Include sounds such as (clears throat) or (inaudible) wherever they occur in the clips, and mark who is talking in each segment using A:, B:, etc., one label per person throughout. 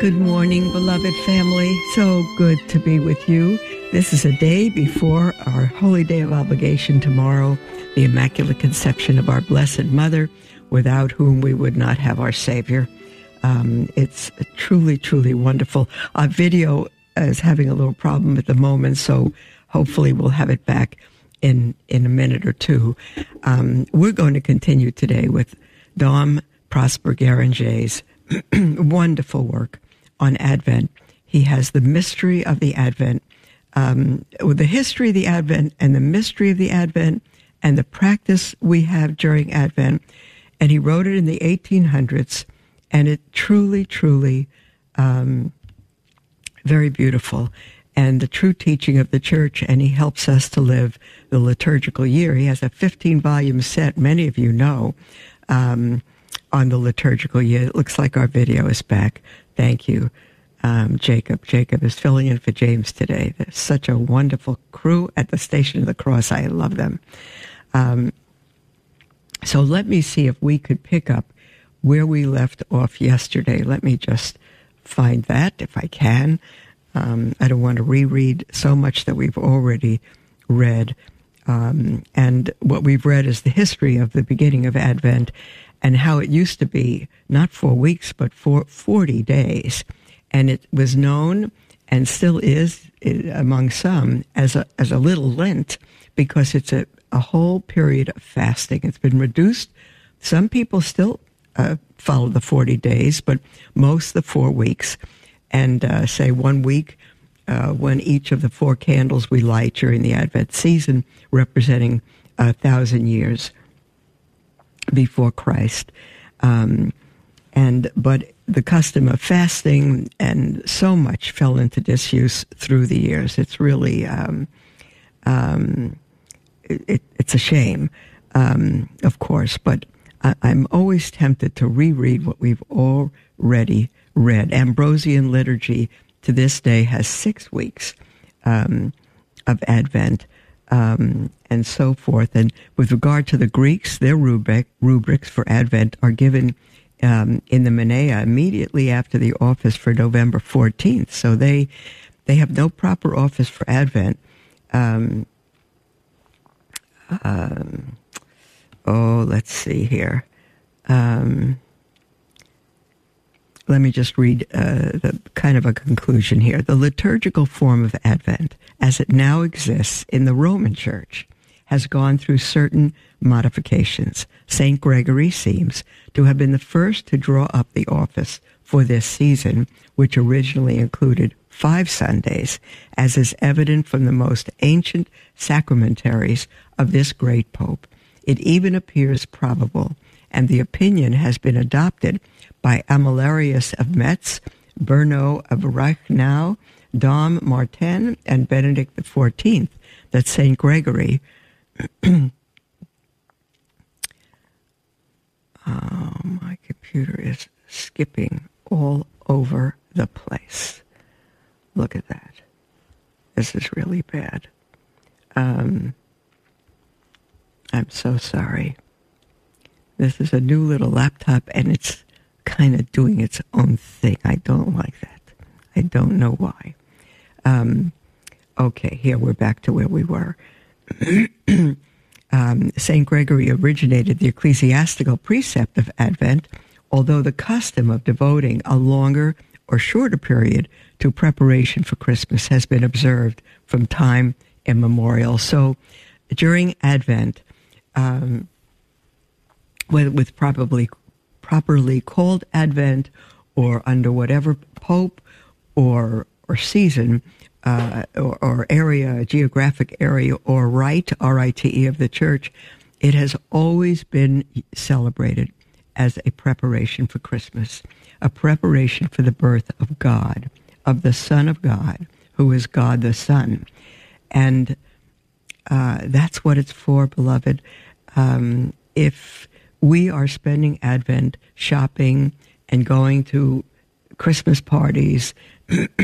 A: Good morning, beloved family. So good to be with you. This is a day before our holy day of obligation tomorrow, the Immaculate Conception of our Blessed Mother, without whom we would not have our Savior. Um, it's truly, truly wonderful. Our video is having a little problem at the moment, so hopefully we'll have it back in in a minute or two. Um, we're going to continue today with Dom Prosper Guéranger's (clears throat) wonderful work on Advent. He has the mystery of the Advent, um, with the history of the Advent and the mystery of the Advent and the practice we have during Advent. And he wrote it in the 1800s, and it truly, truly, um, very beautiful and the true teaching of the church, and he helps us to live the liturgical year. He has a 15 volume set, many of you know, um, on the liturgical year. It looks like our video is back. Thank you, um, Jacob. Jacob is filling in for James today. There's such a wonderful crew at the Station of the Cross. I love them. Um, so let me see if we could pick up where we left off yesterday. Let me just find that if I can. Um, I don't want to reread so much that we've already read. Um, and what we've read is the history of the beginning of Advent and how it used to be not four weeks, but for 40 days. And it was known and still is among some as a, as a little Lent because it's a, a whole period of fasting. It's been reduced. Some people still uh, follow the 40 days, but most the four weeks. And uh, say one week uh, when each of the four candles we light during the Advent season, representing a thousand years before Christ. Um, and but the custom of fasting and so much fell into disuse through the years. It's really um, um, it, it's a shame, um, of course. But I, I'm always tempted to reread what we've already read. Ambrosian liturgy to this day has six weeks um, of Advent um, and so forth. And with regard to the Greeks, their rubric, rubrics for Advent are given um, in the Menaea immediately after the office for November 14th. So they they have no proper office for Advent. Um, um, oh, let's see here. Um, let me just read uh, the kind of a conclusion here. The liturgical form of Advent, as it now exists in the Roman Church, has gone through certain modifications. St. Gregory seems to have been the first to draw up the office for this season, which originally included five Sundays, as is evident from the most ancient sacramentaries of this great pope. It even appears probable, and the opinion has been adopted by Amalarius of Metz, Berno of Reichenau, Dom Martin, and Benedict XIV that St. Gregory (clears throat) oh, my computer is skipping all over the place. Look at that. This is really bad. Um, I'm so sorry. This is a new little laptop and it's kind of doing its own thing. I don't like that. I don't know why. Um, okay, here we're back to where we were. (clears throat) um, St. Gregory originated the ecclesiastical precept of Advent, although the custom of devoting a longer or shorter period to preparation for Christmas has been observed from time immemorial. So during Advent, um, with, with probably properly called Advent or under whatever pope or or season uh, or, or, area, geographic area, or rite, R-I-T-E of the church, it has always been celebrated as a preparation for Christmas, a preparation for the birth of God, of the Son of God, who is God the Son. And uh, that's what it's for, beloved. Um, if we are spending Advent shopping and going to Christmas parties (clears throat)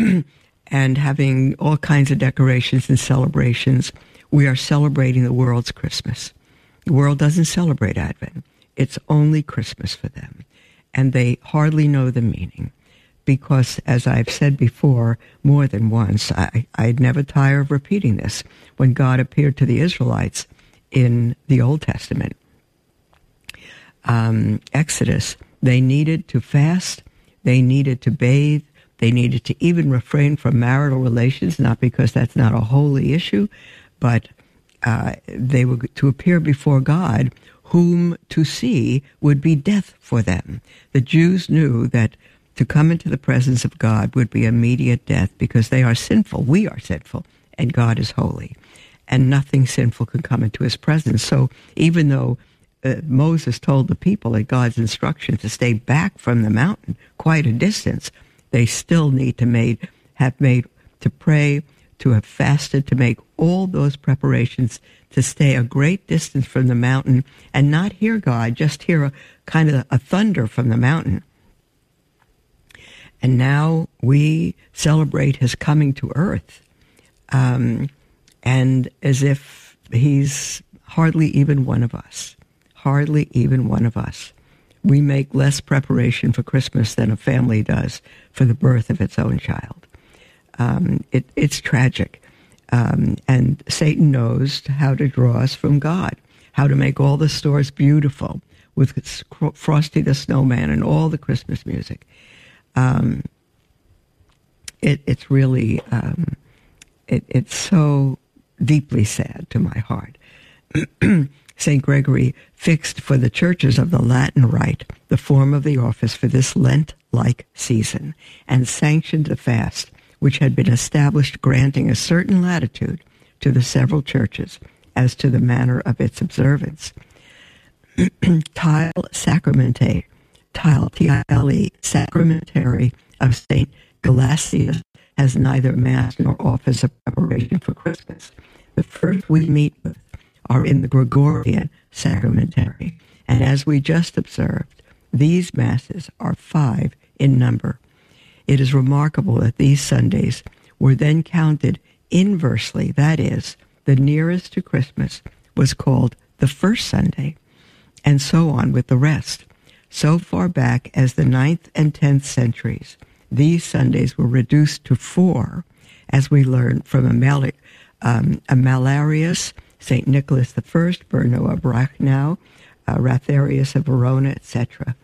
A: and having all kinds of decorations and celebrations, we are celebrating the world's Christmas. The world doesn't celebrate Advent. It's only Christmas for them. And they hardly know the meaning because, as I've said before more than once, I, I'd never tire of repeating this. When God appeared to the Israelites in the Old Testament, um, Exodus, they needed to fast, they needed to bathe, they needed to even refrain from marital relations, not because that's not a holy issue, but uh, they were to appear before God, whom to see would be death for them. The Jews knew that to come into the presence of God would be immediate death because they are sinful. We are sinful, and God is holy. And nothing sinful can come into his presence. So even though uh, Moses told the people at God's instruction to stay back from the mountain quite a distance, they still need to made have made to pray, to have fasted, to make all those preparations to stay a great distance from the mountain and not hear God, just hear a kind of a thunder from the mountain. And now we celebrate his coming to earth, um, and as if he's hardly even one of us hardly even one of us. We make less preparation for Christmas than a family does for the birth of its own child. Um, it, it's tragic. Um, and Satan knows how to draw us from God, how to make all the stores beautiful with Frosty the Snowman and all the Christmas music. Um, it, it's really, um, it, it's so deeply sad to my heart. (clears throat) St. Gregory fixed for the churches of the Latin Rite the form of the office for this Lent like season and sanctioned the fast, which had been established granting a certain latitude to the several churches as to the manner of its observance. (clears throat) Tile Sacramente, Tile, T-I-L-E, Sacramentary of St. Gelasius has neither Mass nor office of preparation for Christmas. The first we meet with are in the Gregorian sacramentary. And as we just observed, these masses are five in number. It is remarkable that these Sundays were then counted inversely, that is, the nearest to Christmas was called the first Sunday, and so on with the rest. So far back as the ninth and tenth centuries, these Sundays were reduced to four, as we learn from Amal- um, Amalarius St. Nicholas I, Bruno of Brachnau, uh, Ratherius of Verona, etc.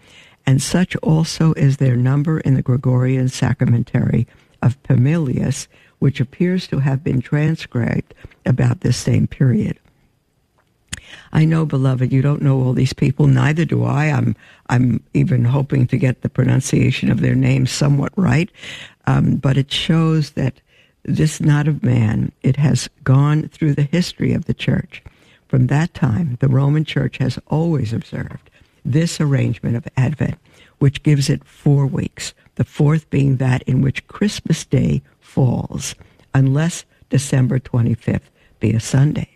A: And such also is their number in the Gregorian sacramentary of Pamelius, which appears to have been transcribed about this same period. I know, beloved, you don't know all these people. Neither do I. I'm I'm even hoping to get the pronunciation of their names somewhat right. Um, but it shows that this not of man, it has gone through the history of the church. From that time, the Roman church has always observed this arrangement of Advent, which gives it four weeks, the fourth being that in which Christmas Day falls, unless December 25th be a Sunday.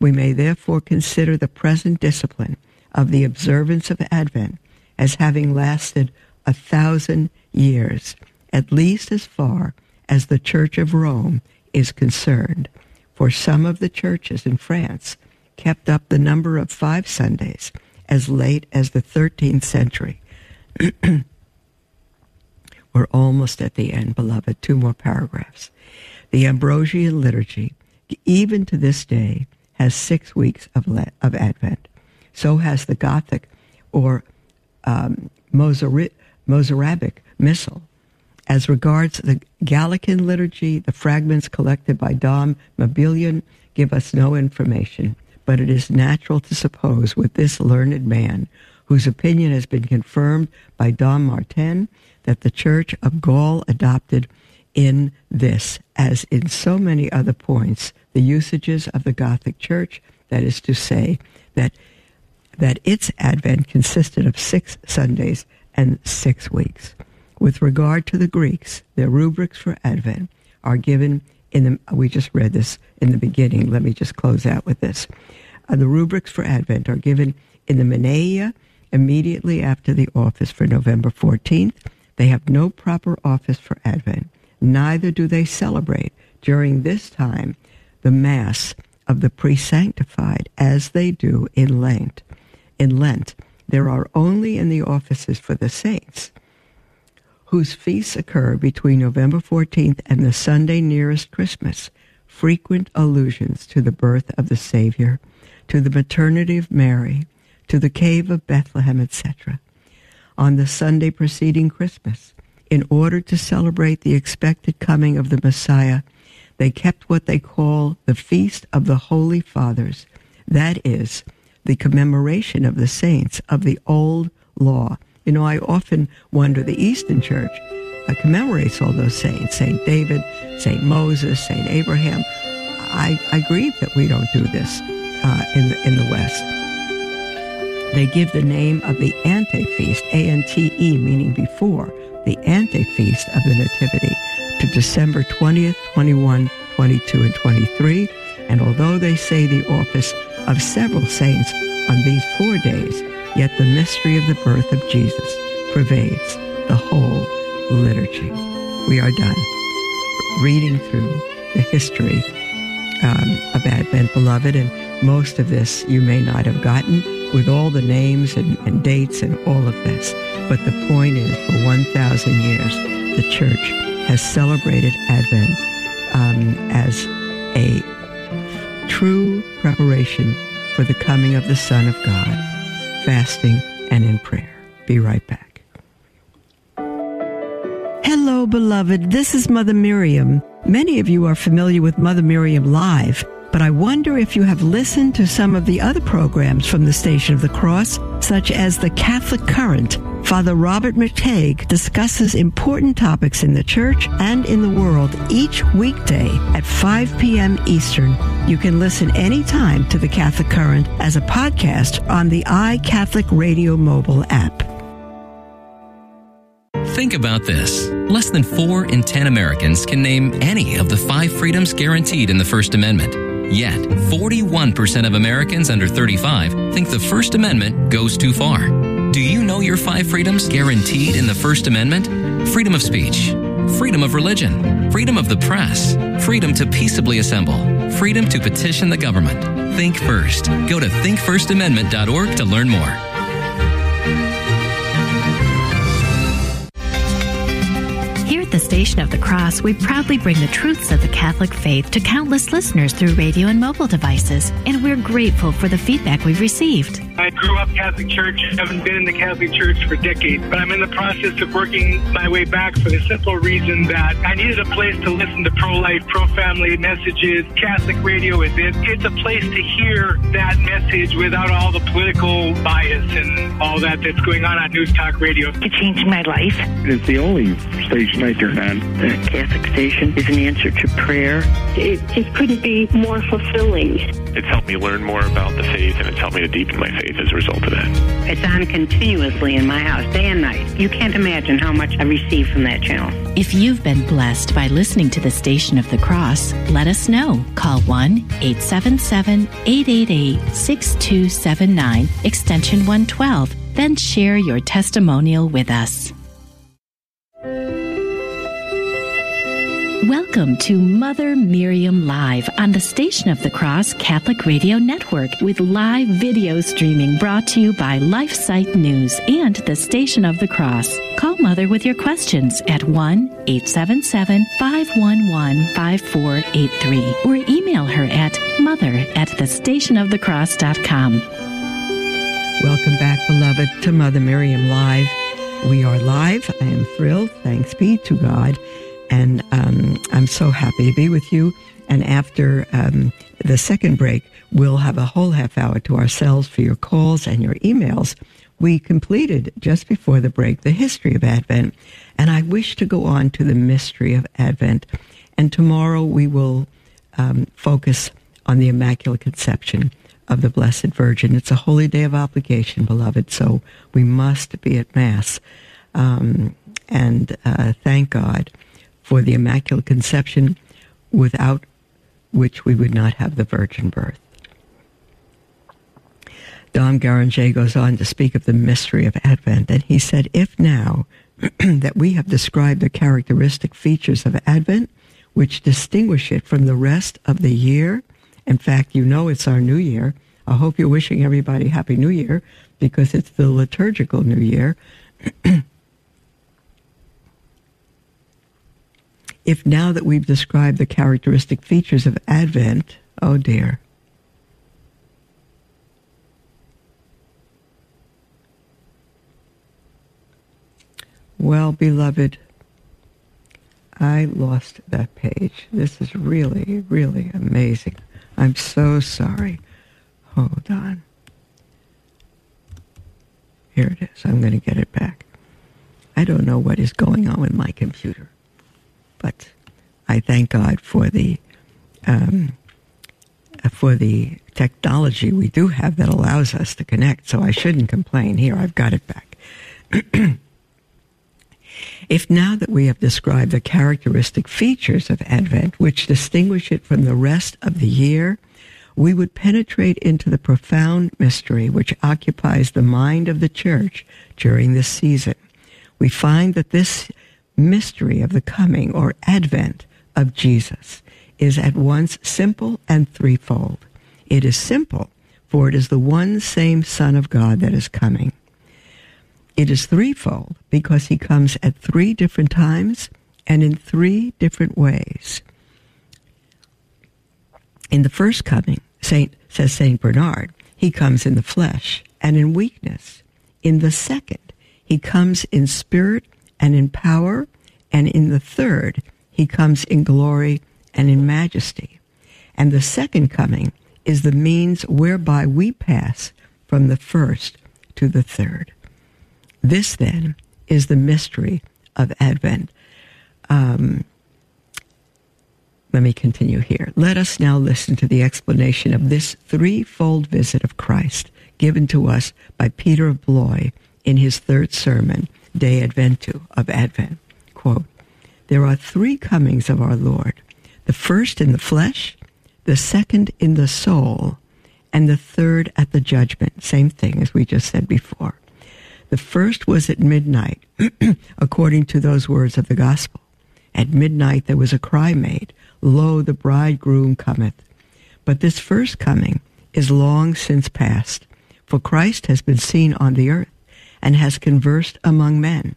A: We may therefore consider the present discipline of the observance of Advent as having lasted a thousand years, at least as far as the Church of Rome is concerned, for some of the churches in France kept up the number of five Sundays as late as the 13th century. (clears throat) We're almost at the end, beloved. Two more paragraphs. The Ambrosian liturgy, even to this day, has six weeks of, le- of Advent. So has the Gothic or um, Mozarabic Missal, as regards the Gallican liturgy, the fragments collected by Dom Mabillon give us no information, but it is natural to suppose with this learned man, whose opinion has been confirmed by Dom Martin, that the Church of Gaul adopted in this, as in so many other points, the usages of the Gothic Church, that is to say, that that its advent consisted of six Sundays and six weeks. With regard to the Greeks, their rubrics for Advent are given in the, we just read this in the beginning. Let me just close out with this. Uh, the rubrics for Advent are given in the Menaea immediately after the office for November 14th. They have no proper office for Advent. Neither do they celebrate during this time the Mass of the pre-sanctified as they do in Lent. In Lent, there are only in the offices for the saints whose feasts occur between November 14th and the Sunday nearest Christmas, frequent allusions to the birth of the Savior, to the maternity of Mary, to the cave of Bethlehem, etc. On the Sunday preceding Christmas, in order to celebrate the expected coming of the Messiah, they kept what they call the Feast of the Holy Fathers, that is, the commemoration of the saints of the Old Law you know, I often wonder the Eastern Church uh, commemorates all those saints Saint David, Saint Moses, Saint Abraham. I, I grieve that we don't do this uh, in, the, in the West. They give the name of the ante feast, A N T E, meaning before, the ante feast of the Nativity, to December 20th, 21, 22, and 23. And although they say the office of several saints on these four days, Yet the mystery of the birth of Jesus pervades the whole liturgy. We are done reading through the history um, of Advent, beloved, and most of this you may not have gotten with all the names and, and dates and all of this. But the point is, for 1,000 years, the church has celebrated Advent um, as a true preparation for the coming of the Son of God fasting, and in prayer. Be right back. Hello, beloved. This is Mother Miriam. Many of you are familiar with Mother Miriam Live, but I wonder if you have listened to some of the other programs from the Station of the Cross, such as the Catholic Current Father Robert McTeigue discusses important topics in the church and in the world each weekday at 5 p.m. Eastern. You can listen anytime to the Catholic Current as a podcast on the iCatholic Radio mobile app.
B: Think about this. Less than 4 in 10 Americans can name any of the five freedoms guaranteed in the First Amendment. Yet, 41% of Americans under 35 think the First Amendment goes too far. Do you know your five freedoms guaranteed in the First Amendment? Freedom of speech, freedom of religion, freedom of the press, freedom to peaceably assemble, freedom to petition the government. Think first. Go to thinkfirstamendment.org to learn more.
C: Station of the Cross, we proudly bring the truths of the Catholic faith to countless listeners through radio and mobile devices, and we're grateful for the feedback we've received.
D: I grew up Catholic Church, haven't been in the Catholic Church for decades, but I'm in the process of working my way back for the simple reason that I needed a place to listen to pro-life, pro-family messages. Catholic radio is it. It's a place to hear that message without all the political bias and all that that's going on on News Talk Radio.
E: It changed my life.
F: It's the only station I turn on.
E: The Catholic station is an answer to prayer.
G: It just couldn't be more fulfilling.
H: It's helped me learn more about the faith, and it's helped me to deepen my faith as a result of that.
E: It's on continuously in my house, day and night. You can't imagine how much I receive from that channel.
C: If you've been blessed by listening to the Station of the Cross, let us know. Call 1 877 888 6279, extension 112. Then share your testimonial with us. Welcome to Mother Miriam Live on the Station of the Cross Catholic Radio Network with live video streaming brought to you by LifeSite News and the Station of the Cross. Call Mother with your questions at 1 877 511 5483 or email her at mother at thestationofthecross.com.
A: Welcome back, beloved, to Mother Miriam Live. We are live. I am thrilled. Thanks be to God and um, I'm so happy to be with you. And after um, the second break, we'll have a whole half hour to ourselves for your calls and your emails. We completed just before the break the history of Advent, and I wish to go on to the mystery of Advent. And tomorrow we will um, focus on the Immaculate Conception of the Blessed Virgin. It's a holy day of obligation, beloved, so we must be at Mass. Um, and uh, thank God for the Immaculate Conception without which we would not have the virgin birth. Dom Guéranger goes on to speak of the mystery of Advent, and he said, If now (clears throat) that we have described the characteristic features of Advent, which distinguish it from the rest of the year, in fact, you know it's our new year. I hope you're wishing everybody Happy New Year because it's the liturgical New Year. (clears throat) if now that we've described the characteristic features of Advent, oh dear, Well, beloved, I lost that page. This is really, really amazing. I'm so sorry. Hold on. Here it is. I'm going to get it back. I don't know what is going on with my computer, but I thank God for the um, for the technology we do have that allows us to connect. So I shouldn't complain. Here, I've got it back. (clears throat) If now that we have described the characteristic features of Advent which distinguish it from the rest of the year, we would penetrate into the profound mystery which occupies the mind of the church during this season. We find that this mystery of the coming or advent of Jesus is at once simple and threefold. It is simple, for it is the one same Son of God that is coming. It is threefold because he comes at three different times and in three different ways. In the first coming, Saint says Saint Bernard, he comes in the flesh and in weakness. In the second, he comes in spirit and in power, and in the third, he comes in glory and in majesty. And the second coming is the means whereby we pass from the first to the third. This then is the mystery of Advent. Um, let me continue here. Let us now listen to the explanation of this threefold visit of Christ given to us by Peter of Blois in his third sermon, De Adventu, of Advent. Quote, There are three comings of our Lord the first in the flesh, the second in the soul, and the third at the judgment. Same thing as we just said before. The first was at midnight, (clears throat) according to those words of the gospel. At midnight there was a cry made, Lo, the bridegroom cometh. But this first coming is long since past, for Christ has been seen on the earth and has conversed among men.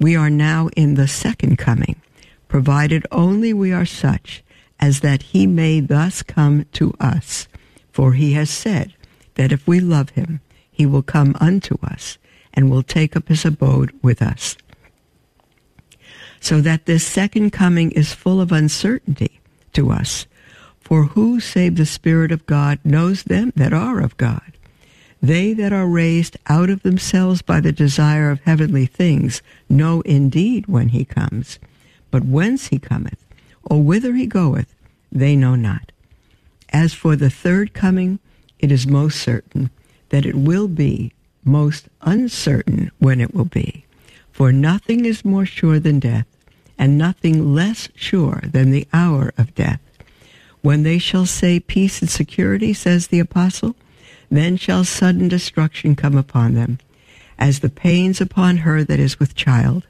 A: We are now in the second coming, provided only we are such as that he may thus come to us. For he has said that if we love him, he will come unto us and will take up his abode with us. So that this second coming is full of uncertainty to us. For who save the Spirit of God knows them that are of God? They that are raised out of themselves by the desire of heavenly things know indeed when he comes. But whence he cometh, or whither he goeth, they know not. As for the third coming, it is most certain that it will be most uncertain when it will be. For nothing is more sure than death, and nothing less sure than the hour of death. When they shall say peace and security, says the apostle, then shall sudden destruction come upon them, as the pains upon her that is with child,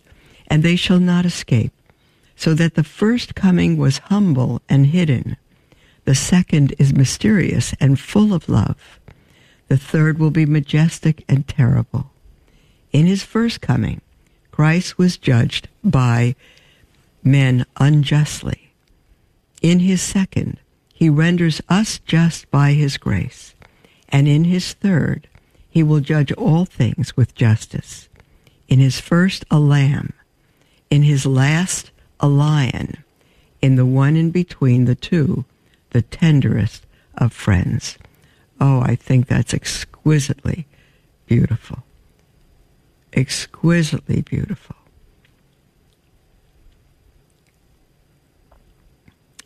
A: and they shall not escape. So that the first coming was humble and hidden. The second is mysterious and full of love. The third will be majestic and terrible. In his first coming, Christ was judged by men unjustly. In his second, he renders us just by his grace. And in his third, he will judge all things with justice. In his first, a lamb. In his last, a lion. In the one in between the two, the tenderest of friends. Oh, I think that's exquisitely beautiful. Exquisitely beautiful.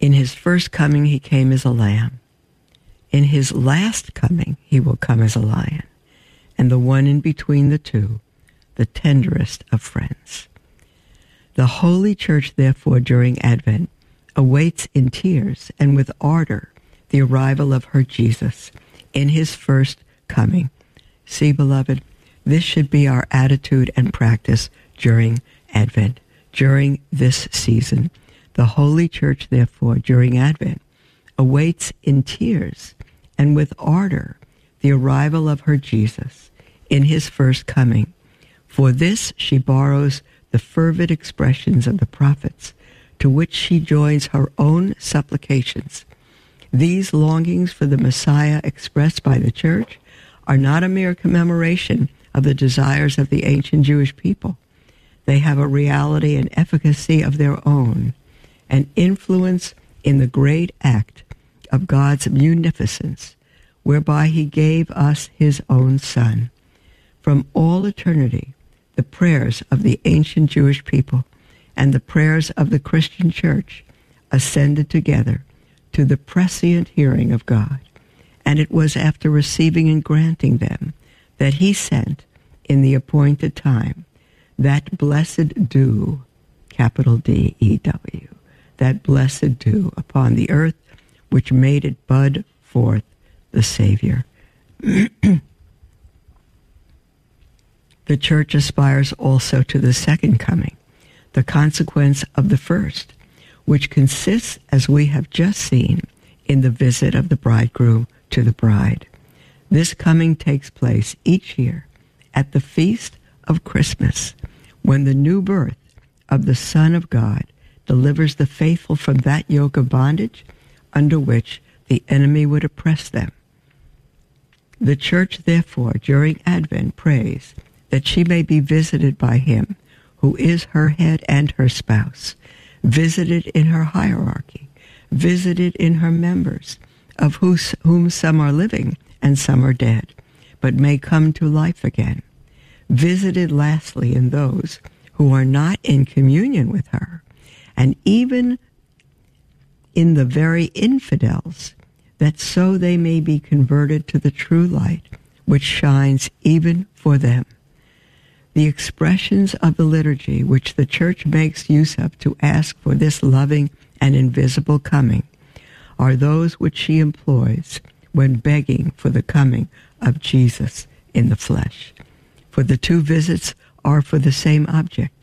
A: In his first coming, he came as a lamb. In his last coming, he will come as a lion. And the one in between the two, the tenderest of friends. The Holy Church, therefore, during Advent, awaits in tears and with ardor the arrival of her Jesus in his first coming. See, beloved, this should be our attitude and practice during Advent, during this season. The Holy Church, therefore, during Advent, awaits in tears and with ardor the arrival of her Jesus in his first coming. For this she borrows the fervid expressions of the prophets, to which she joins her own supplications. These longings for the Messiah expressed by the church are not a mere commemoration of the desires of the ancient Jewish people. They have a reality and efficacy of their own, an influence in the great act of God's munificence, whereby he gave us his own Son. From all eternity, the prayers of the ancient Jewish people and the prayers of the Christian church ascended together to the prescient hearing of God. And it was after receiving and granting them that he sent in the appointed time that blessed dew, capital D E W, that blessed dew upon the earth which made it bud forth the Savior. (clears throat) the church aspires also to the second coming, the consequence of the first, which consists, as we have just seen, in the visit of the bridegroom to the bride. This coming takes place each year at the feast of Christmas, when the new birth of the Son of God delivers the faithful from that yoke of bondage under which the enemy would oppress them. The church, therefore, during Advent prays that she may be visited by him who is her head and her spouse, visited in her hierarchy, visited in her members, of whose, whom some are living and some are dead, but may come to life again, visited lastly in those who are not in communion with her, and even in the very infidels, that so they may be converted to the true light, which shines even for them the expressions of the liturgy which the church makes use of to ask for this loving and invisible coming are those which she employs when begging for the coming of Jesus in the flesh. For the two visits are for the same object.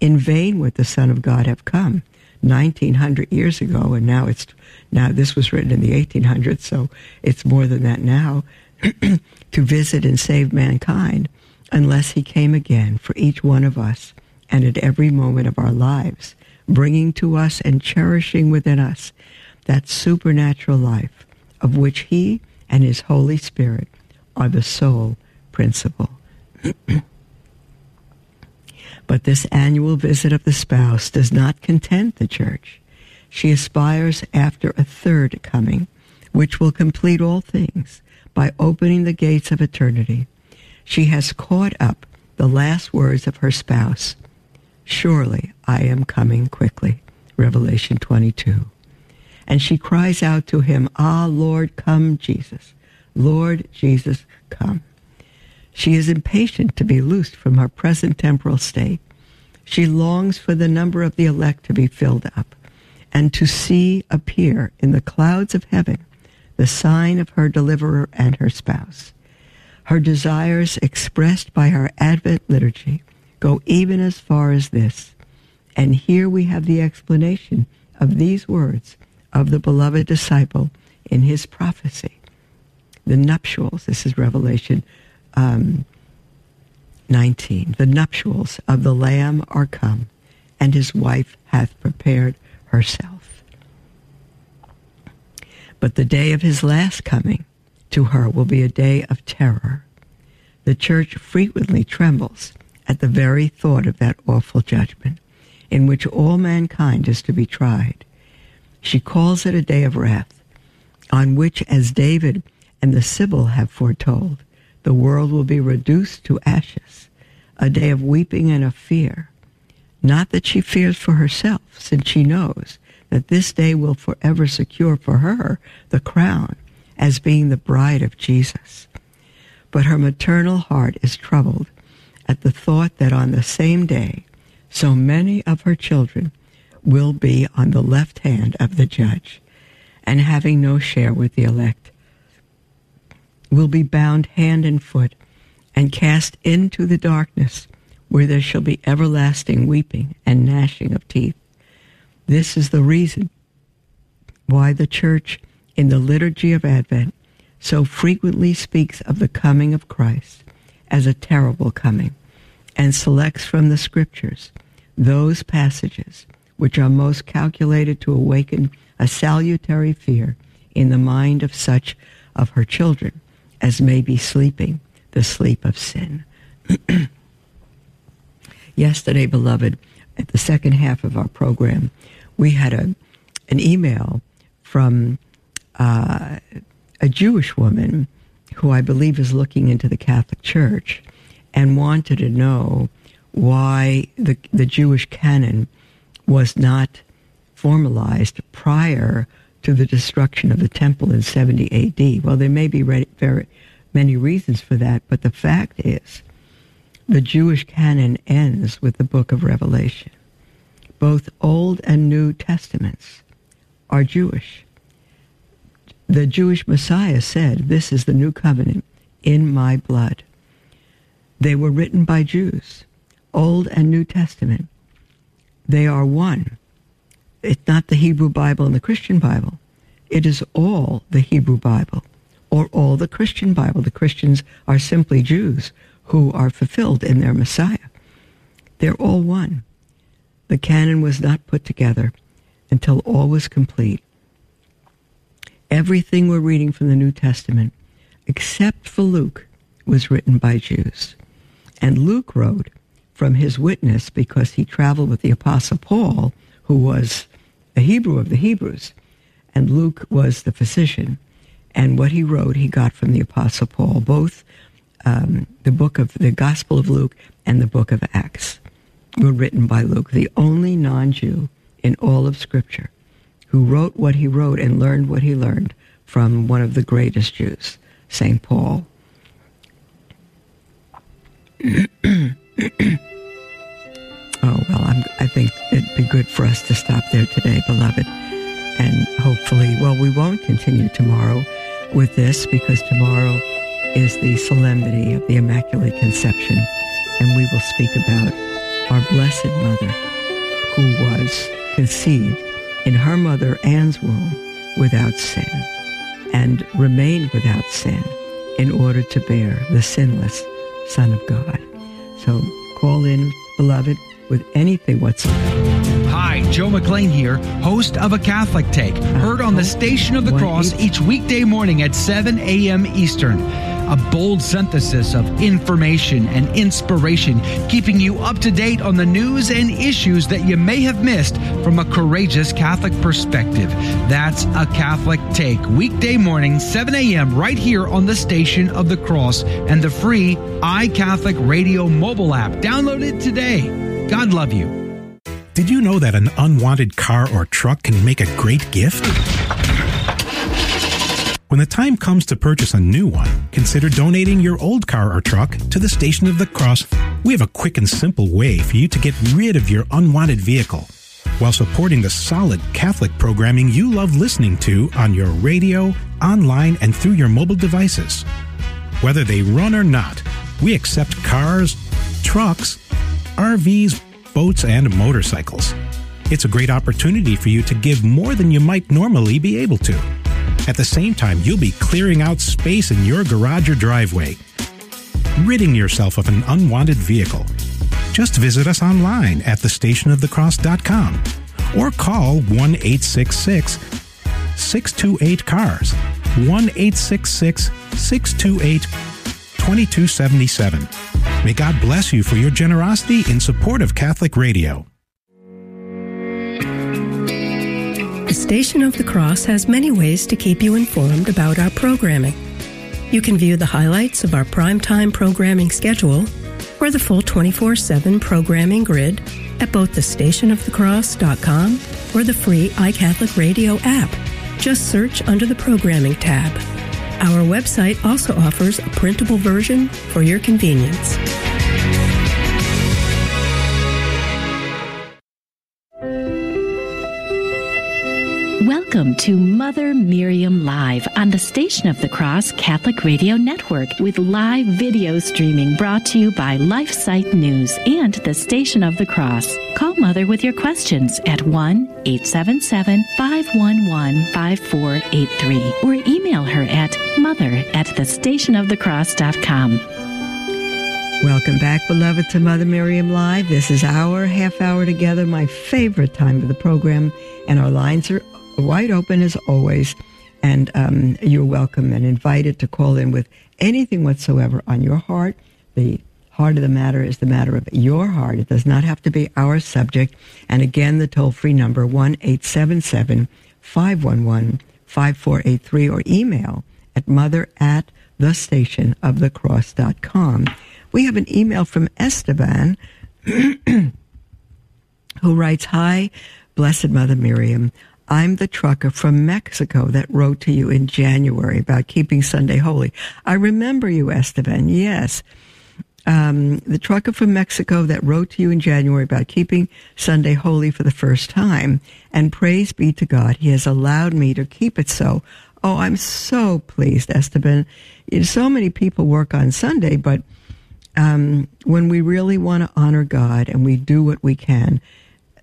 A: In vain would the Son of God have come 1900 years ago, and now it's now this was written in the 1800s, so it's more than that now, (clears throat) to visit and save mankind unless he came again for each one of us and at every moment of our lives, bringing to us and cherishing within us that supernatural life of which he and his Holy Spirit are the sole principle. (clears throat) but this annual visit of the spouse does not content the church. She aspires after a third coming, which will complete all things by opening the gates of eternity she has caught up the last words of her spouse. Surely I am coming quickly. Revelation 22. And she cries out to him, Ah, Lord, come, Jesus. Lord Jesus, come. She is impatient to be loosed from her present temporal state. She longs for the number of the elect to be filled up and to see appear in the clouds of heaven the sign of her deliverer and her spouse. Her desires expressed by her Advent liturgy go even as far as this. And here we have the explanation of these words of the beloved disciple in his prophecy. The nuptials, this is Revelation um, 19. The nuptials of the Lamb are come, and his wife hath prepared herself. But the day of his last coming to her will be a day of terror. The church frequently trembles at the very thought of that awful judgment in which all mankind is to be tried. She calls it a day of wrath, on which, as David and the Sibyl have foretold, the world will be reduced to ashes, a day of weeping and of fear. Not that she fears for herself, since she knows that this day will forever secure for her the crown as being the bride of Jesus. But her maternal heart is troubled at the thought that on the same day So many of her children will be on the left hand of the judge and having no share with the elect, will be bound hand and foot and cast into the darkness where there shall be everlasting weeping and gnashing of teeth. This is the reason why the church in the liturgy of Advent so frequently speaks of the coming of Christ as a terrible coming and selects from the scriptures those passages which are most calculated to awaken a salutary fear in the mind of such of her children as may be sleeping the sleep of sin. (clears throat) Yesterday, beloved, at the second half of our program, we had a, an email from uh, a Jewish woman who I believe is looking into the Catholic Church and wanted to know why the, the Jewish canon was not formalized prior to the destruction of the temple in 70 AD. Well, there may be very many reasons for that, but the fact is the Jewish canon ends with the book of Revelation. Both Old and New Testaments are Jewish. The Jewish Messiah said, This is the new covenant in my blood. They were written by Jews, Old and New Testament. They are one. It's not the Hebrew Bible and the Christian Bible. It is all the Hebrew Bible or all the Christian Bible. The Christians are simply Jews who are fulfilled in their Messiah. They're all one. The canon was not put together until all was complete. Everything we're reading from the New Testament, except for Luke, was written by Jews. And Luke wrote from his witness because he traveled with the Apostle Paul, who was a Hebrew of the Hebrews, and Luke was the physician. And what he wrote, he got from the Apostle Paul, both um, the book of the Gospel of Luke and the book of Acts were written by Luke, the only non Jew in all of Scripture who wrote what he wrote and learned what he learned from one of the greatest Jews, St. Paul. (clears throat) Oh, well, I'm, I think it'd be good for us to stop there today, beloved. And hopefully, well, we won't continue tomorrow with this because tomorrow is the solemnity of the Immaculate Conception. And we will speak about our Blessed Mother who was conceived in her mother Anne's womb without sin and remained without sin in order to bear the sinless Son of God. So call in, beloved, with anything whatsoever.
I: Hi, Joe McClane here, host of A Catholic Take, heard on the oh, Station of the Cross each weekday morning at 7 a.m. Eastern. A bold synthesis of information and inspiration, keeping you up to date on the news and issues that you may have missed from a courageous Catholic perspective. That's A Catholic Take, weekday morning, 7 a.m., right here on the Station of the Cross and the free iCatholic Radio mobile app. Download it today. God love you.
J: Did you know that an unwanted car or truck can make a great gift? When the time comes to purchase a new one, consider donating your old car or truck to the Station of the Cross. We have a quick and simple way for you to get rid of your unwanted vehicle while supporting the solid Catholic programming you love listening to on your radio, online, and through your mobile devices. Whether they run or not, we accept cars, trucks, RVs, boats, and motorcycles. It's a great opportunity for you to give more than you might normally be able to. At the same time, you'll be clearing out space in your garage or driveway, ridding yourself of an unwanted vehicle. Just visit us online at thestationofthecross.com or call 1 866 628 CARS. 1 866 628 2277. May God bless you for your generosity in support of Catholic Radio.
K: The Station of the Cross has many ways to keep you informed about our programming. You can view the highlights of our primetime programming schedule or the full 24 7 programming grid at both thestationofthecross.com or the free iCatholic Radio app. Just search under the programming tab. Our website also offers a printable version for your convenience.
C: Welcome to Mother Miriam Live on the Station of the Cross Catholic Radio Network with live video streaming brought to you by LifeSite News and the Station of the Cross. Call Mother with your questions at 1 877 511 5483 or email her at mother at thestationofthecross.com.
A: Welcome back, beloved, to Mother Miriam Live. This is our half hour together, my favorite time of the program, and our lines are wide open as always. And um, you're welcome and invited to call in with anything whatsoever on your heart. The heart of the matter is the matter of your heart. It does not have to be our subject. And again, the toll free number, 1 877 511 5483, or email at mother at the station of the cross.com. We have an email from Esteban (clears throat) who writes Hi, Blessed Mother Miriam. I'm the trucker from Mexico that wrote to you in January about keeping Sunday holy. I remember you, Esteban. Yes. Um, the trucker from Mexico that wrote to you in January about keeping Sunday holy for the first time. And praise be to God, He has allowed me to keep it so. Oh, I'm so pleased, Esteban. So many people work on Sunday, but um, when we really want to honor God and we do what we can,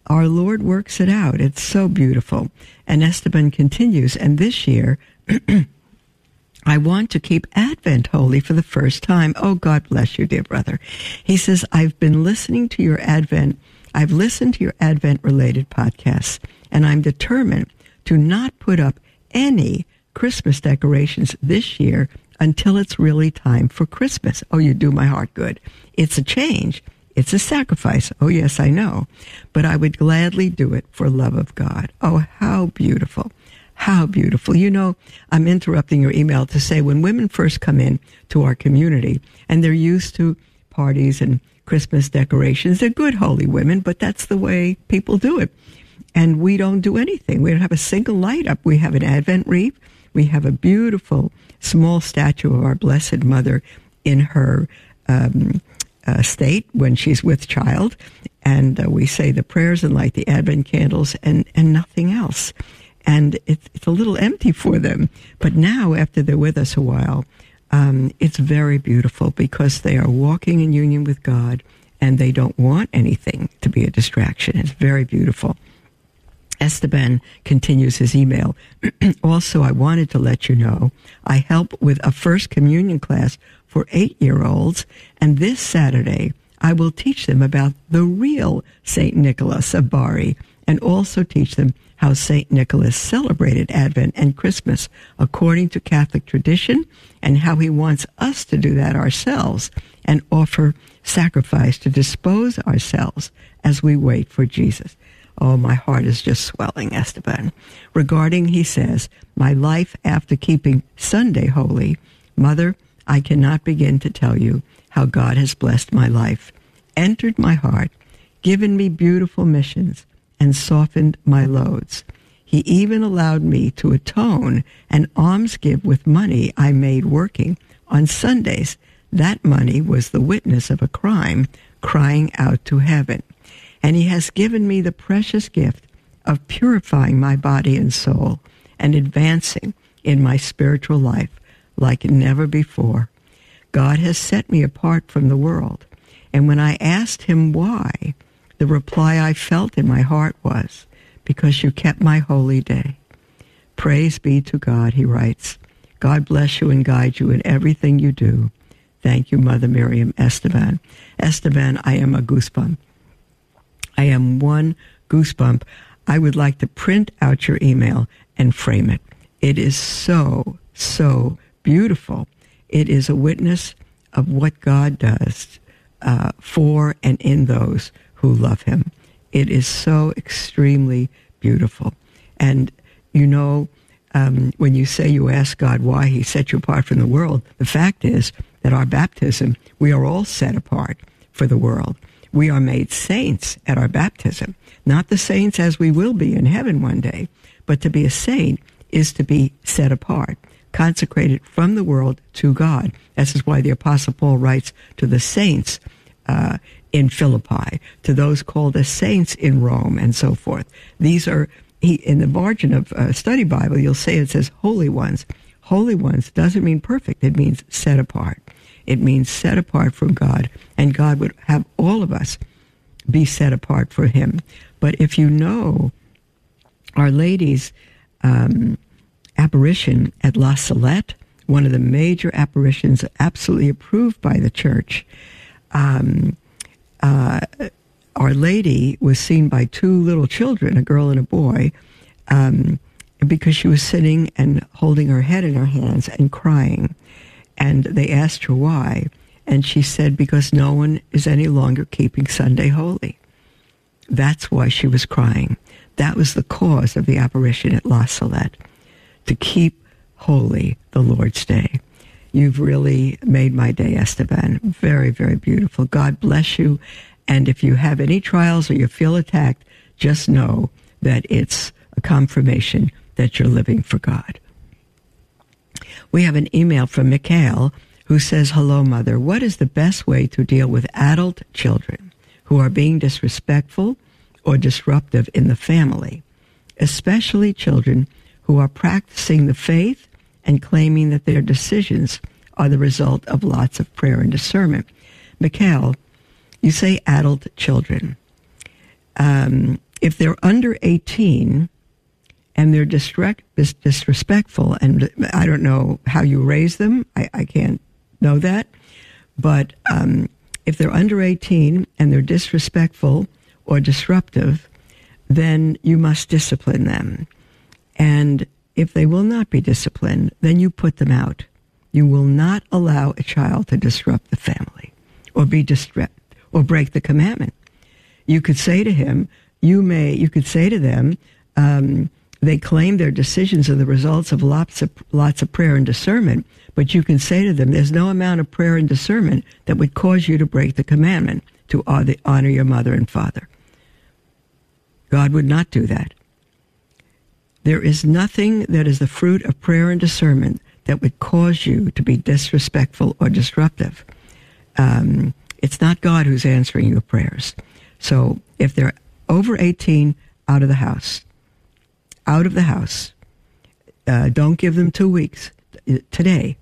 A: our Lord works it out. It's so beautiful. And Esteban continues, and this year, (clears throat) I want to keep Advent holy for the first time. Oh, God bless you, dear brother. He says, I've been listening to your Advent, I've listened to your Advent related podcasts, and I'm determined to not put up any Christmas decorations this year until it's really time for Christmas. Oh, you do my heart good. It's a change. It's a sacrifice. Oh, yes, I know. But I would gladly do it for love of God. Oh, how beautiful. How beautiful. You know, I'm interrupting your email to say when women first come in to our community and they're used to parties and Christmas decorations, they're good, holy women, but that's the way people do it. And we don't do anything. We don't have a single light up. We have an Advent wreath. We have a beautiful small statue of our Blessed Mother in her um, uh, state when she's with child. And uh, we say the prayers and light the Advent candles and, and nothing else and it's, it's a little empty for them. But now, after they're with us a while, um, it's very beautiful because they are walking in union with God and they don't want anything to be a distraction. It's very beautiful. Esteban continues his email. (clears throat) also, I wanted to let you know I help with a first communion class for eight year olds, and this Saturday I will teach them about the real St. Nicholas of Bari and also teach them how St. Nicholas celebrated Advent and Christmas according to Catholic tradition and how he wants us to do that ourselves and offer sacrifice to dispose ourselves as we wait for Jesus. Oh, my heart is just swelling, Esteban. Regarding, he says, my life after keeping Sunday holy, Mother, I cannot begin to tell you how God has blessed my life, entered my heart, given me beautiful missions, and softened my loads. He even allowed me to atone and alms give with money I made working on Sundays. That money was the witness of a crime crying out to heaven. And he has given me the precious gift of purifying my body and soul and advancing in my spiritual life like never before. God has set me apart from the world. And when I asked him why, the reply I felt in my heart was, Because you kept my holy day. Praise be to God, he writes. God bless you and guide you in everything you do. Thank you, Mother Miriam Esteban. Esteban, I am a goosebump. I am one goosebump. I would like to print out your email and frame it. It is so, so beautiful. It is a witness of what God does uh, for and in those who love him. It is so extremely beautiful. And you know, um, when you say you ask God why he set you apart from the world, the fact is that our baptism, we are all set apart for the world. We are made saints at our baptism. Not the saints as we will be in heaven one day, but to be a saint is to be set apart, consecrated from the world to God. This is why the Apostle Paul writes to the saints uh, in Philippi, to those called the saints in Rome, and so forth. These are he, in the margin of a study Bible. You'll say it says holy ones. Holy ones doesn't mean perfect. It means set apart. It means set apart from God, and God would have all of us be set apart for Him. But if you know Our Lady's um, apparition at La Salette, one of the major apparitions absolutely approved by the church, um, uh, Our Lady was seen by two little children, a girl and a boy, um, because she was sitting and holding her head in her hands and crying. And they asked her why. And she said, because no one is any longer keeping Sunday holy. That's why she was crying. That was the cause of the apparition at La Salette, to keep holy the Lord's Day. You've really made my day, Esteban. Very, very beautiful. God bless you. And if you have any trials or you feel attacked, just know that it's a confirmation that you're living for God. We have an email from Mikhail who says, Hello, Mother. What is the best way to deal with adult children who are being disrespectful or disruptive in the family, especially children who are practicing the faith and claiming that their decisions are the result of lots of prayer and discernment? Mikhail, you say adult children. Um, if they're under 18, and they're disrespectful. And I don't know how you raise them. I, I can't know that. But um, if they're under 18 and they're disrespectful or disruptive, then you must discipline them. And if they will not be disciplined, then you put them out. You will not allow a child to disrupt the family or be distressed or break the commandment. You could say to him, you may, you could say to them, um, they claim their decisions are the results of lots of lots of prayer and discernment, but you can say to them, "There's no amount of prayer and discernment that would cause you to break the commandment to honor your mother and father." God would not do that. There is nothing that is the fruit of prayer and discernment that would cause you to be disrespectful or disruptive. Um, it's not God who's answering your prayers. So if they're over 18, out of the house out of the house. Uh, don't give them two weeks. Today,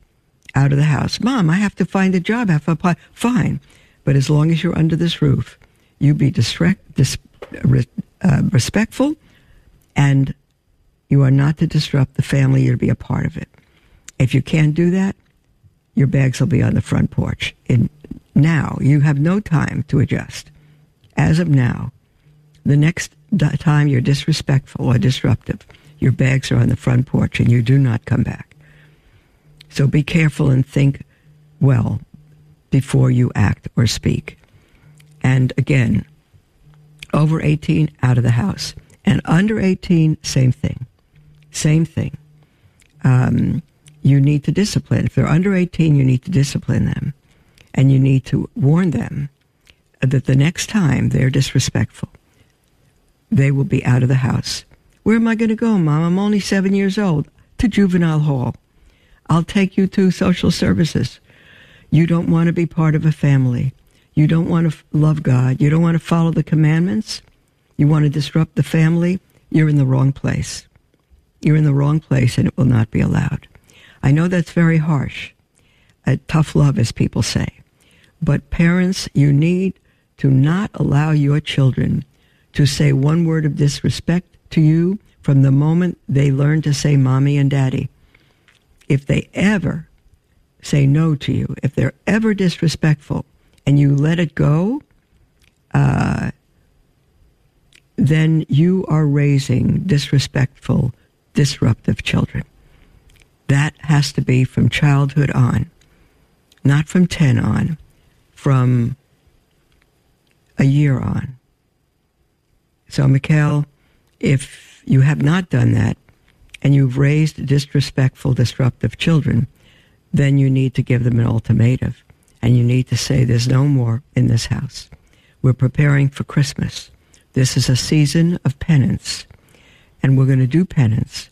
A: out of the house. Mom, I have to find a job. I have to apply. Fine. But as long as you're under this roof, you be disre- dis- uh, respectful and you are not to disrupt the family. You're to be a part of it. If you can't do that, your bags will be on the front porch. Now, you have no time to adjust. As of now, the next time you're disrespectful or disruptive, your bags are on the front porch and you do not come back. So be careful and think well before you act or speak. And again, over 18, out of the house. And under 18, same thing. Same thing. Um, you need to discipline. If they're under 18, you need to discipline them. And you need to warn them that the next time they're disrespectful, they will be out of the house. Where am I going to go, Mom? I'm only seven years old. To juvenile hall. I'll take you to social services. You don't want to be part of a family. You don't want to love God. You don't want to follow the commandments. You want to disrupt the family. You're in the wrong place. You're in the wrong place and it will not be allowed. I know that's very harsh. A tough love, as people say. But parents, you need to not allow your children to say one word of disrespect to you from the moment they learn to say mommy and daddy. If they ever say no to you, if they're ever disrespectful and you let it go, uh, then you are raising disrespectful, disruptive children. That has to be from childhood on, not from 10 on, from a year on. So, Mikhail, if you have not done that and you've raised disrespectful, disruptive children, then you need to give them an ultimatum and you need to say, There's no more in this house. We're preparing for Christmas. This is a season of penance, and we're going to do penance.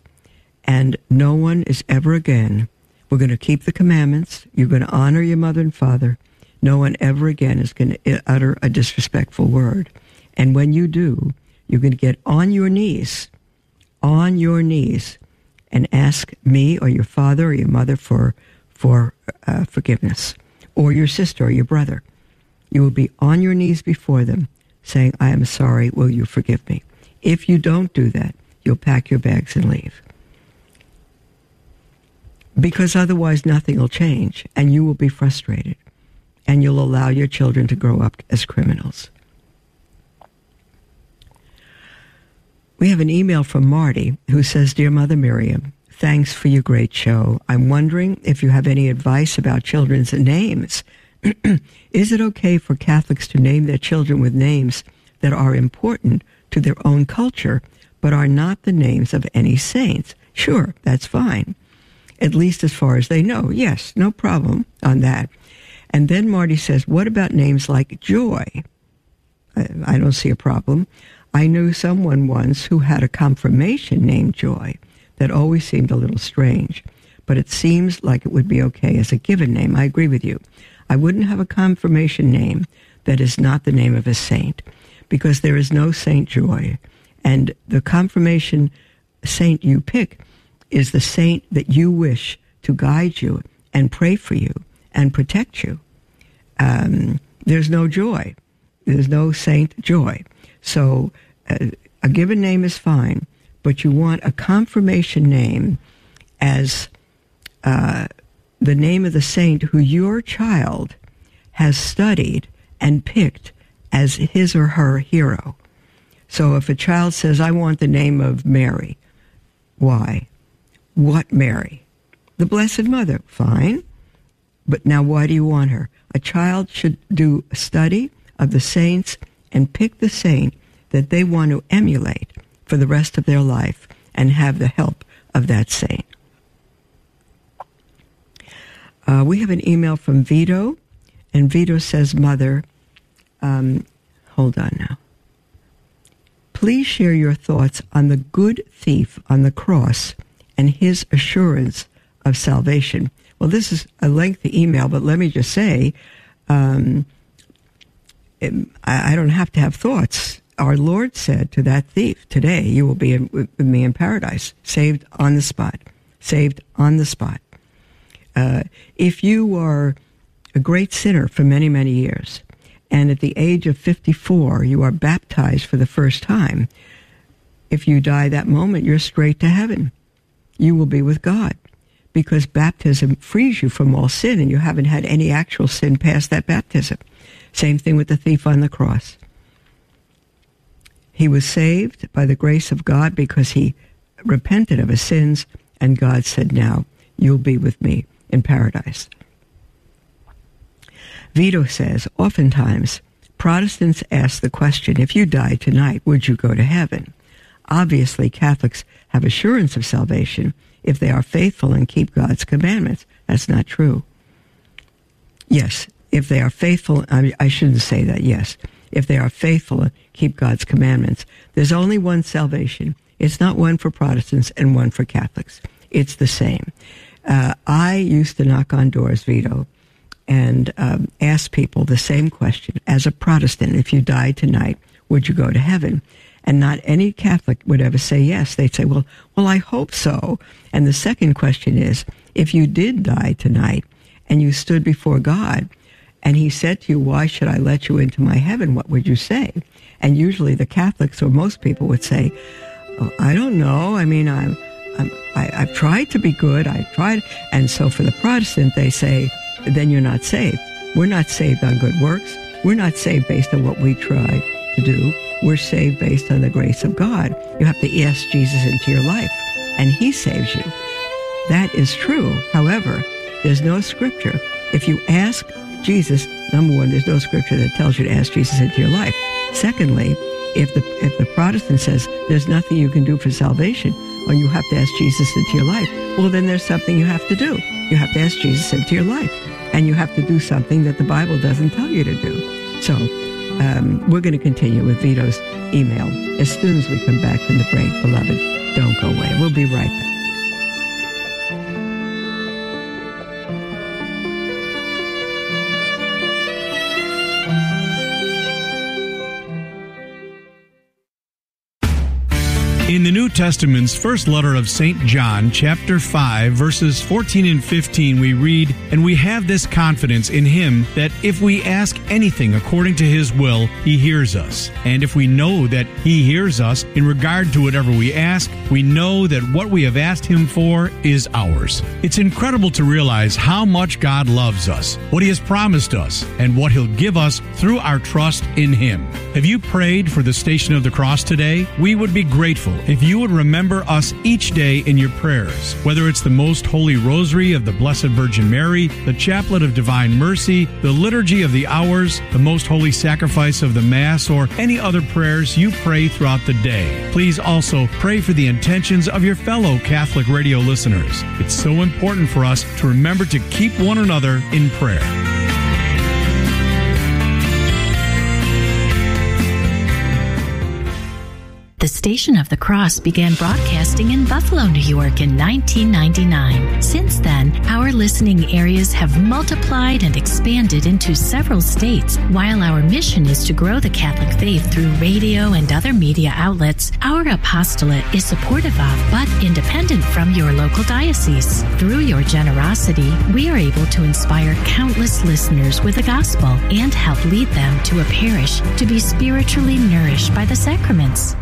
A: And no one is ever again. We're going to keep the commandments. You're going to honor your mother and father. No one ever again is going to utter a disrespectful word. And when you do, you're going to get on your knees, on your knees, and ask me or your father or your mother for for uh, forgiveness, or your sister or your brother. You will be on your knees before them, saying, "I am sorry. Will you forgive me?" If you don't do that, you'll pack your bags and leave. Because otherwise, nothing will change, and you will be frustrated, and you'll allow your children to grow up as criminals. We have an email from Marty who says, Dear Mother Miriam, thanks for your great show. I'm wondering if you have any advice about children's names. (clears throat) Is it okay for Catholics to name their children with names that are important to their own culture, but are not the names of any saints? Sure, that's fine. At least as far as they know. Yes, no problem on that. And then Marty says, What about names like Joy? I don't see a problem. I knew someone once who had a confirmation named Joy that always seemed a little strange, but it seems like it would be okay as a given name. I agree with you. I wouldn't have a confirmation name that is not the name of a saint because there is no Saint Joy. And the confirmation saint you pick is the saint that you wish to guide you and pray for you and protect you. Um, there's no joy. There's no Saint Joy. So uh, a given name is fine, but you want a confirmation name as uh, the name of the saint who your child has studied and picked as his or her hero. So if a child says, I want the name of Mary, why? What Mary? The Blessed Mother. Fine. But now why do you want her? A child should do a study of the saints and pick the saint that they want to emulate for the rest of their life and have the help of that saint. Uh, we have an email from Vito, and Vito says, Mother, um, hold on now. Please share your thoughts on the good thief on the cross and his assurance of salvation. Well, this is a lengthy email, but let me just say, um, I, don't have to have thoughts. Our Lord said to that thief, Today you will be in, with me in paradise, saved on the spot, saved on the spot. Uh, if you are a great sinner for many, many years, and at the age of 54 you are baptized for the first time, if you die that moment, you're straight to heaven. You will be with God because baptism frees you from all sin and you haven't had any actual sin past that baptism. Same thing with the thief on the cross. He was saved by the grace of God because he repented of his sins, and God said, Now you'll be with me in paradise. Vito says, oftentimes Protestants ask the question, if you die tonight, would you go to heaven? Obviously, Catholics have assurance of salvation if they are faithful and keep God's commandments. That's not true. Yes, if they are faithful, I, I shouldn't say that, yes. If they are faithful and keep God's commandments, there's only one salvation. It's not one for Protestants and one for Catholics. It's the same. Uh, I used to knock on doors, Vito, and um, ask people the same question. As a Protestant, if you died tonight, would you go to heaven? And not any Catholic would ever say yes. They'd say, well, well, I hope so. And the second question is, if you did die tonight and you stood before God and he said to you, Why should I let you into my heaven? What would you say? And usually the Catholics or most people would say, oh, I don't know. I mean, I'm, I'm, I, I've tried to be good. I've tried. And so for the Protestant, they say, Then you're not saved. We're not saved on good works. We're not saved based on what we try to do. We're saved based on the grace of God. You have to ask Jesus into your life, and He saves you. That is true. However, there's no scripture. If you ask Jesus, number one, there's no scripture that tells you to ask Jesus into your life. Secondly, if the if the Protestant says there's nothing you can do for salvation, or you have to ask Jesus into your life, well then there's something you have to do. You have to ask Jesus into your life, and you have to do something that the Bible doesn't tell you to do. So um, we're going to continue with Vito's email as soon as we come back from the break, beloved. Don't go away. We'll be right back.
L: The New Testament's first letter of St. John, chapter 5, verses 14 and 15, we read, And we have this confidence in him that if we ask anything according to his will, he hears us. And if we know that he hears us in regard to whatever we ask, we know that what we have asked him for is ours. It's incredible to realize how much God loves us, what he has promised us, and what he'll give us through our trust in him. Have you prayed for the Station of the Cross today? We would be grateful if you would remember us each day in your prayers, whether it's the Most Holy Rosary of the Blessed Virgin Mary, the Chaplet of Divine Mercy, the Liturgy of the Hours, the Most Holy Sacrifice of the Mass, or any other prayers you pray throughout the day. Please also pray for the intentions of your fellow Catholic radio listeners. It's so important for us to remember to keep one another in prayer.
C: Station of the Cross began broadcasting in Buffalo, New York in 1999. Since then, our listening areas have multiplied and expanded into several states. While our mission is to grow the Catholic faith through radio and other media outlets, our apostolate is supportive of but independent from your local diocese. Through your generosity, we are able to inspire countless listeners with the gospel and help lead them to a parish to be spiritually nourished by the sacraments.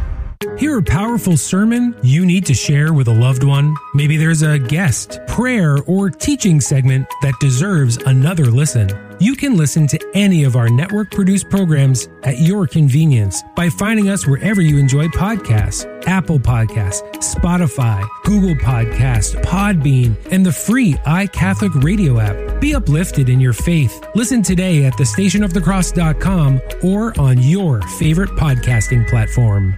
M: Hear a powerful sermon you need to share with a loved one? Maybe there's a guest, prayer, or teaching segment that deserves another listen. You can listen to any of our network produced programs at your convenience by finding us wherever you enjoy podcasts Apple Podcasts, Spotify, Google Podcasts, Podbean, and the free iCatholic radio app. Be uplifted in your faith. Listen today at thestationofthecross.com or on your favorite podcasting platform.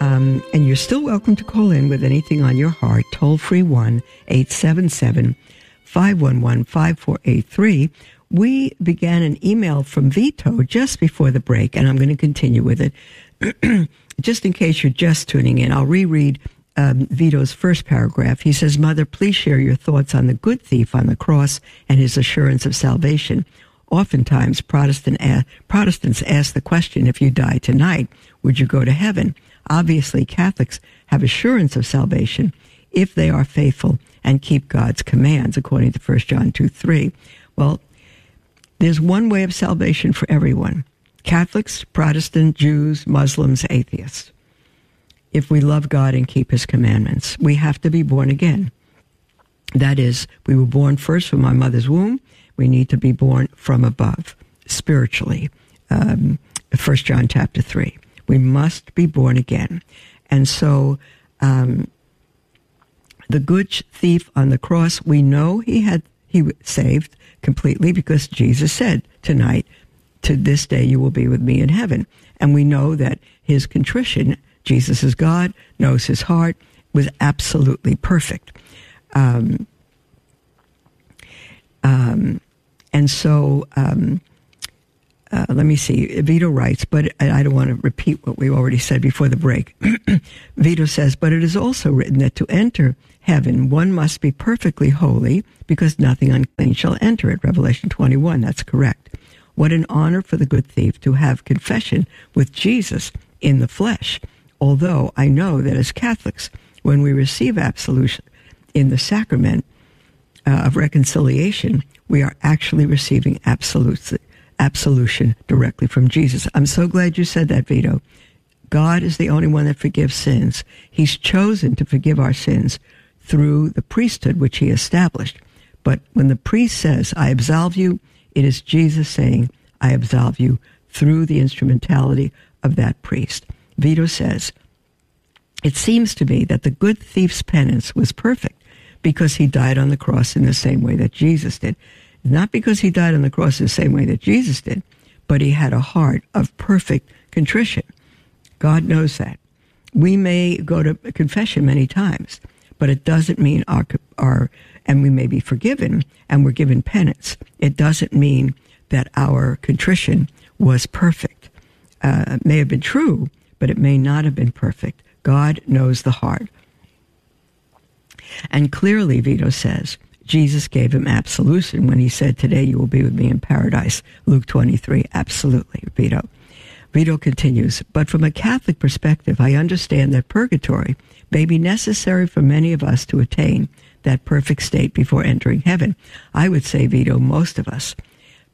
A: Um, and you're still welcome to call in with anything on your heart. Toll free 1 877 511 5483. We began an email from Vito just before the break, and I'm going to continue with it. (clears throat) just in case you're just tuning in, I'll reread um, Vito's first paragraph. He says, Mother, please share your thoughts on the good thief on the cross and his assurance of salvation. Oftentimes, Protestant, Protestants ask the question if you die tonight, would you go to heaven? Obviously, Catholics have assurance of salvation if they are faithful and keep God's commands, according to 1 John 2 3. Well, there's one way of salvation for everyone Catholics, Protestant, Jews, Muslims, atheists. If we love God and keep His commandments, we have to be born again. That is, we were born first from our mother's womb. We need to be born from above, spiritually. Um, 1 John chapter 3. We must be born again. And so, um, the good thief on the cross, we know he had, he saved completely because Jesus said tonight, to this day you will be with me in heaven. And we know that his contrition, Jesus is God, knows his heart, was absolutely perfect. Um, um, and so, um, uh, let me see. Vito writes, but I don't want to repeat what we already said before the break. (clears throat) Vito says, but it is also written that to enter heaven, one must be perfectly holy because nothing unclean shall enter it. Revelation 21. That's correct. What an honor for the good thief to have confession with Jesus in the flesh. Although I know that as Catholics, when we receive absolution in the sacrament uh, of reconciliation, we are actually receiving absolute absolution directly from Jesus. I'm so glad you said that, Vito. God is the only one that forgives sins. He's chosen to forgive our sins through the priesthood which he established. But when the priest says, I absolve you, it is Jesus saying, I absolve you through the instrumentality of that priest. Vito says, It seems to me that the good thief's penance was perfect because he died on the cross in the same way that Jesus did. Not because he died on the cross the same way that Jesus did, but he had a heart of perfect contrition. God knows that. we may go to confession many times, but it doesn't mean our, our, and we may be forgiven and we're given penance. It doesn't mean that our contrition was perfect. Uh, it may have been true, but it may not have been perfect. God knows the heart. And clearly, Vito says, Jesus gave him absolution when he said, Today you will be with me in paradise. Luke 23. Absolutely, Vito. Vito continues, but from a Catholic perspective, I understand that purgatory may be necessary for many of us to attain that perfect state before entering heaven. I would say, Vito, most of us.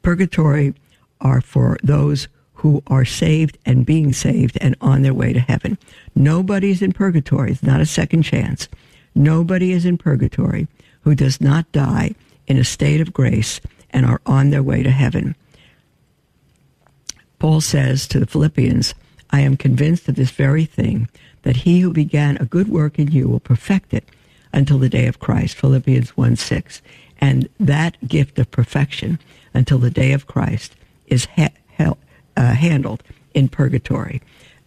A: Purgatory are for those who are saved and being saved and on their way to heaven. Nobody's in purgatory. It's not a second chance. Nobody is in purgatory who does not die in a state of grace and are on their way to heaven. Paul says to the Philippians, I am convinced of this very thing, that he who began a good work in you will perfect it until the day of Christ. Philippians 1 6. And that gift of perfection until the day of Christ is uh, handled in purgatory.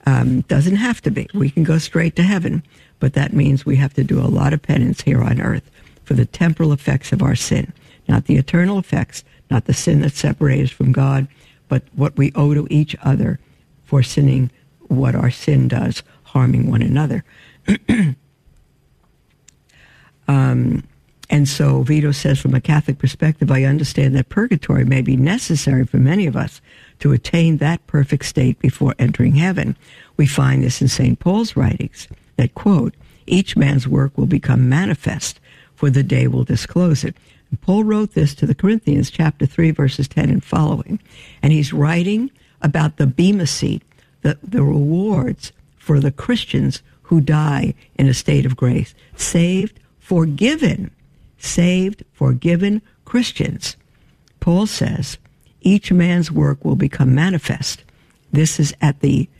A: Um, doesn't have to be. We can go straight to heaven, but that means we have to do a lot of penance here on earth for the temporal effects of our sin, not the eternal effects, not the sin that separates us from God, but what we owe to each other for sinning what our sin does, harming one another. (clears throat) um, and so Vito says, from a Catholic perspective, I understand that purgatory may be necessary for many of us to attain that perfect state before entering heaven. We find this in St. Paul's writings that, quote, each man's work will become manifest, for the day will disclose it. And Paul wrote this to the Corinthians, chapter 3, verses 10 and following. And he's writing about the Bema seat, the, the rewards for the Christians who die in a state of grace. Saved, forgiven, saved, forgiven Christians. Paul says, each man's work will become manifest. This is at the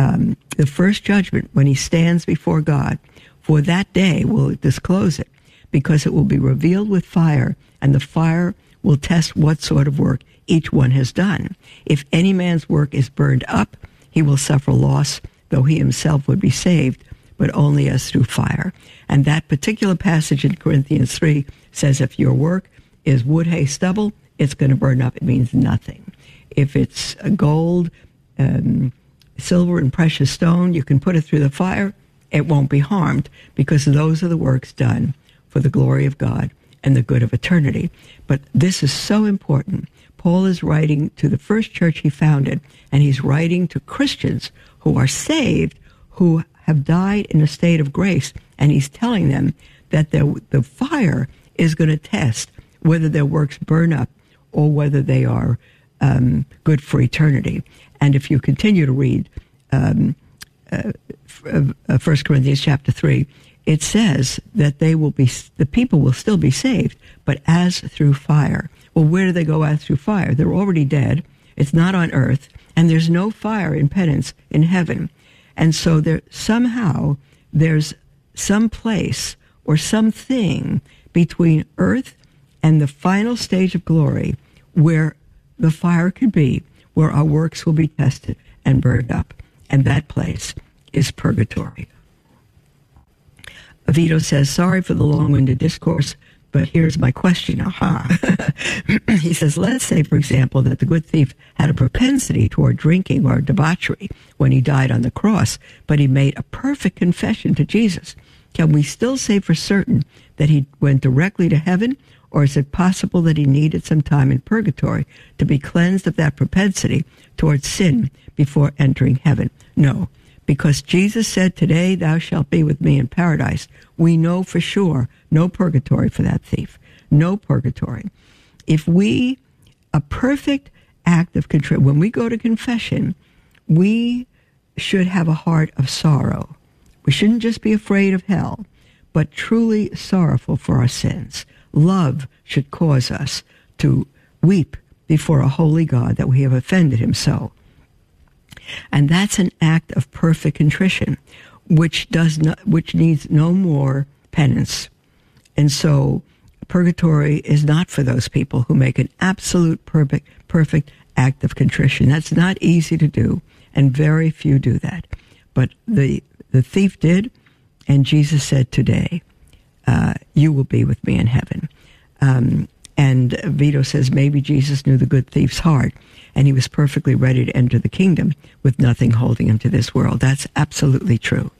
A: um, the first judgment when he stands before God. For that day will disclose it, because it will be revealed with fire, and the fire will test what sort of work each one has done. If any man's work is burned up, he will suffer loss, though he himself would be saved, but only as through fire. And that particular passage in Corinthians 3 says, if your work is wood, hay, stubble, it's going to burn up. It means nothing. If it's gold, um, silver, and precious stone, you can put it through the fire. It won't be harmed because those are the works done for the glory of God and the good of eternity. But this is so important. Paul is writing to the first church he founded, and he's writing to Christians who are saved, who have died in a state of grace, and he's telling them that the the fire is going to test whether their works burn up or whether they are um, good for eternity. And if you continue to read um, uh, uh, First Corinthians chapter three, it says that they will be the people will still be saved, but as through fire. Well, where do they go as through fire? They're already dead. It's not on earth, and there's no fire in penance in heaven. And so there somehow there's some place or something between earth and the final stage of glory where the fire could be, where our works will be tested and burned up. And that place is purgatory. Vito says, sorry for the long winded discourse, but here's my question. Aha. (laughs) he says, let's say, for example, that the good thief had a propensity toward drinking or debauchery when he died on the cross, but he made a perfect confession to Jesus. Can we still say for certain that he went directly to heaven, or is it possible that he needed some time in purgatory to be cleansed of that propensity towards sin before entering heaven? No, because Jesus said, Today thou shalt be with me in paradise. We know for sure no purgatory for that thief. No purgatory. If we, a perfect act of contrition, when we go to confession, we should have a heart of sorrow. We shouldn't just be afraid of hell, but truly sorrowful for our sins love should cause us to weep before a holy God that we have offended him so. And that's an act of perfect contrition, which does not, which needs no more penance. And so purgatory is not for those people who make an absolute perfect, perfect act of contrition. That's not easy to do, and very few do that. But the the thief did, and Jesus said, Today, uh, you will be with me in heaven. Um, and Vito says maybe Jesus knew the good thief's heart and he was perfectly ready to enter the kingdom with nothing holding him to this world. That's absolutely true.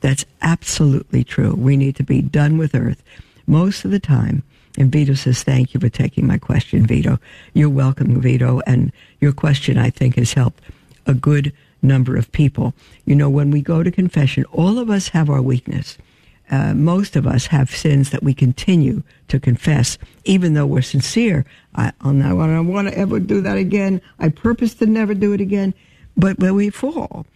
A: That's absolutely true. We need to be done with earth most of the time. And Vito says, Thank you for taking my question, Vito. You're welcome, Vito. And your question, I think, has helped a good number of people. You know, when we go to confession, all of us have our weakness uh, most of us have sins that we continue to confess, even though we're sincere. I, I'll not, I don't want to ever do that again. I purpose to never do it again. But when we fall,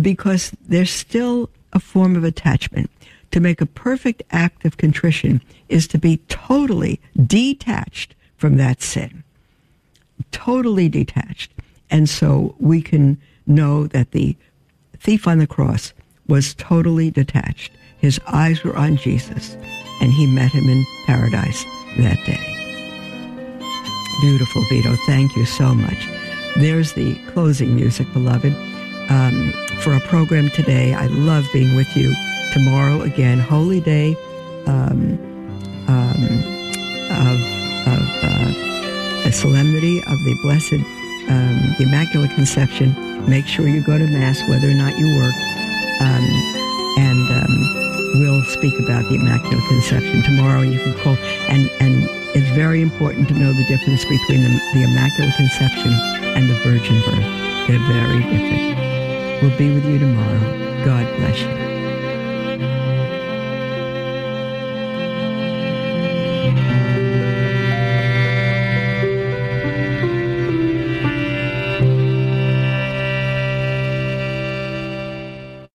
A: because there's still a form of attachment. To make a perfect act of contrition is to be totally detached from that sin. Totally detached. And so we can know that the thief on the cross was totally detached. His eyes were on Jesus, and he met him in paradise that day. Beautiful, Vito. Thank you so much. There's the closing music, beloved. Um, for our program today, I love being with you. Tomorrow, again, Holy Day um, um, of, of uh, a solemnity of the Blessed, um, the Immaculate Conception. Make sure you go to Mass, whether or not you work. Um, um, speak about the Immaculate Conception tomorrow. You can call, and and it's very important to know the difference between the, the Immaculate Conception and the Virgin Birth. They're very different. We'll be with you tomorrow. God bless you.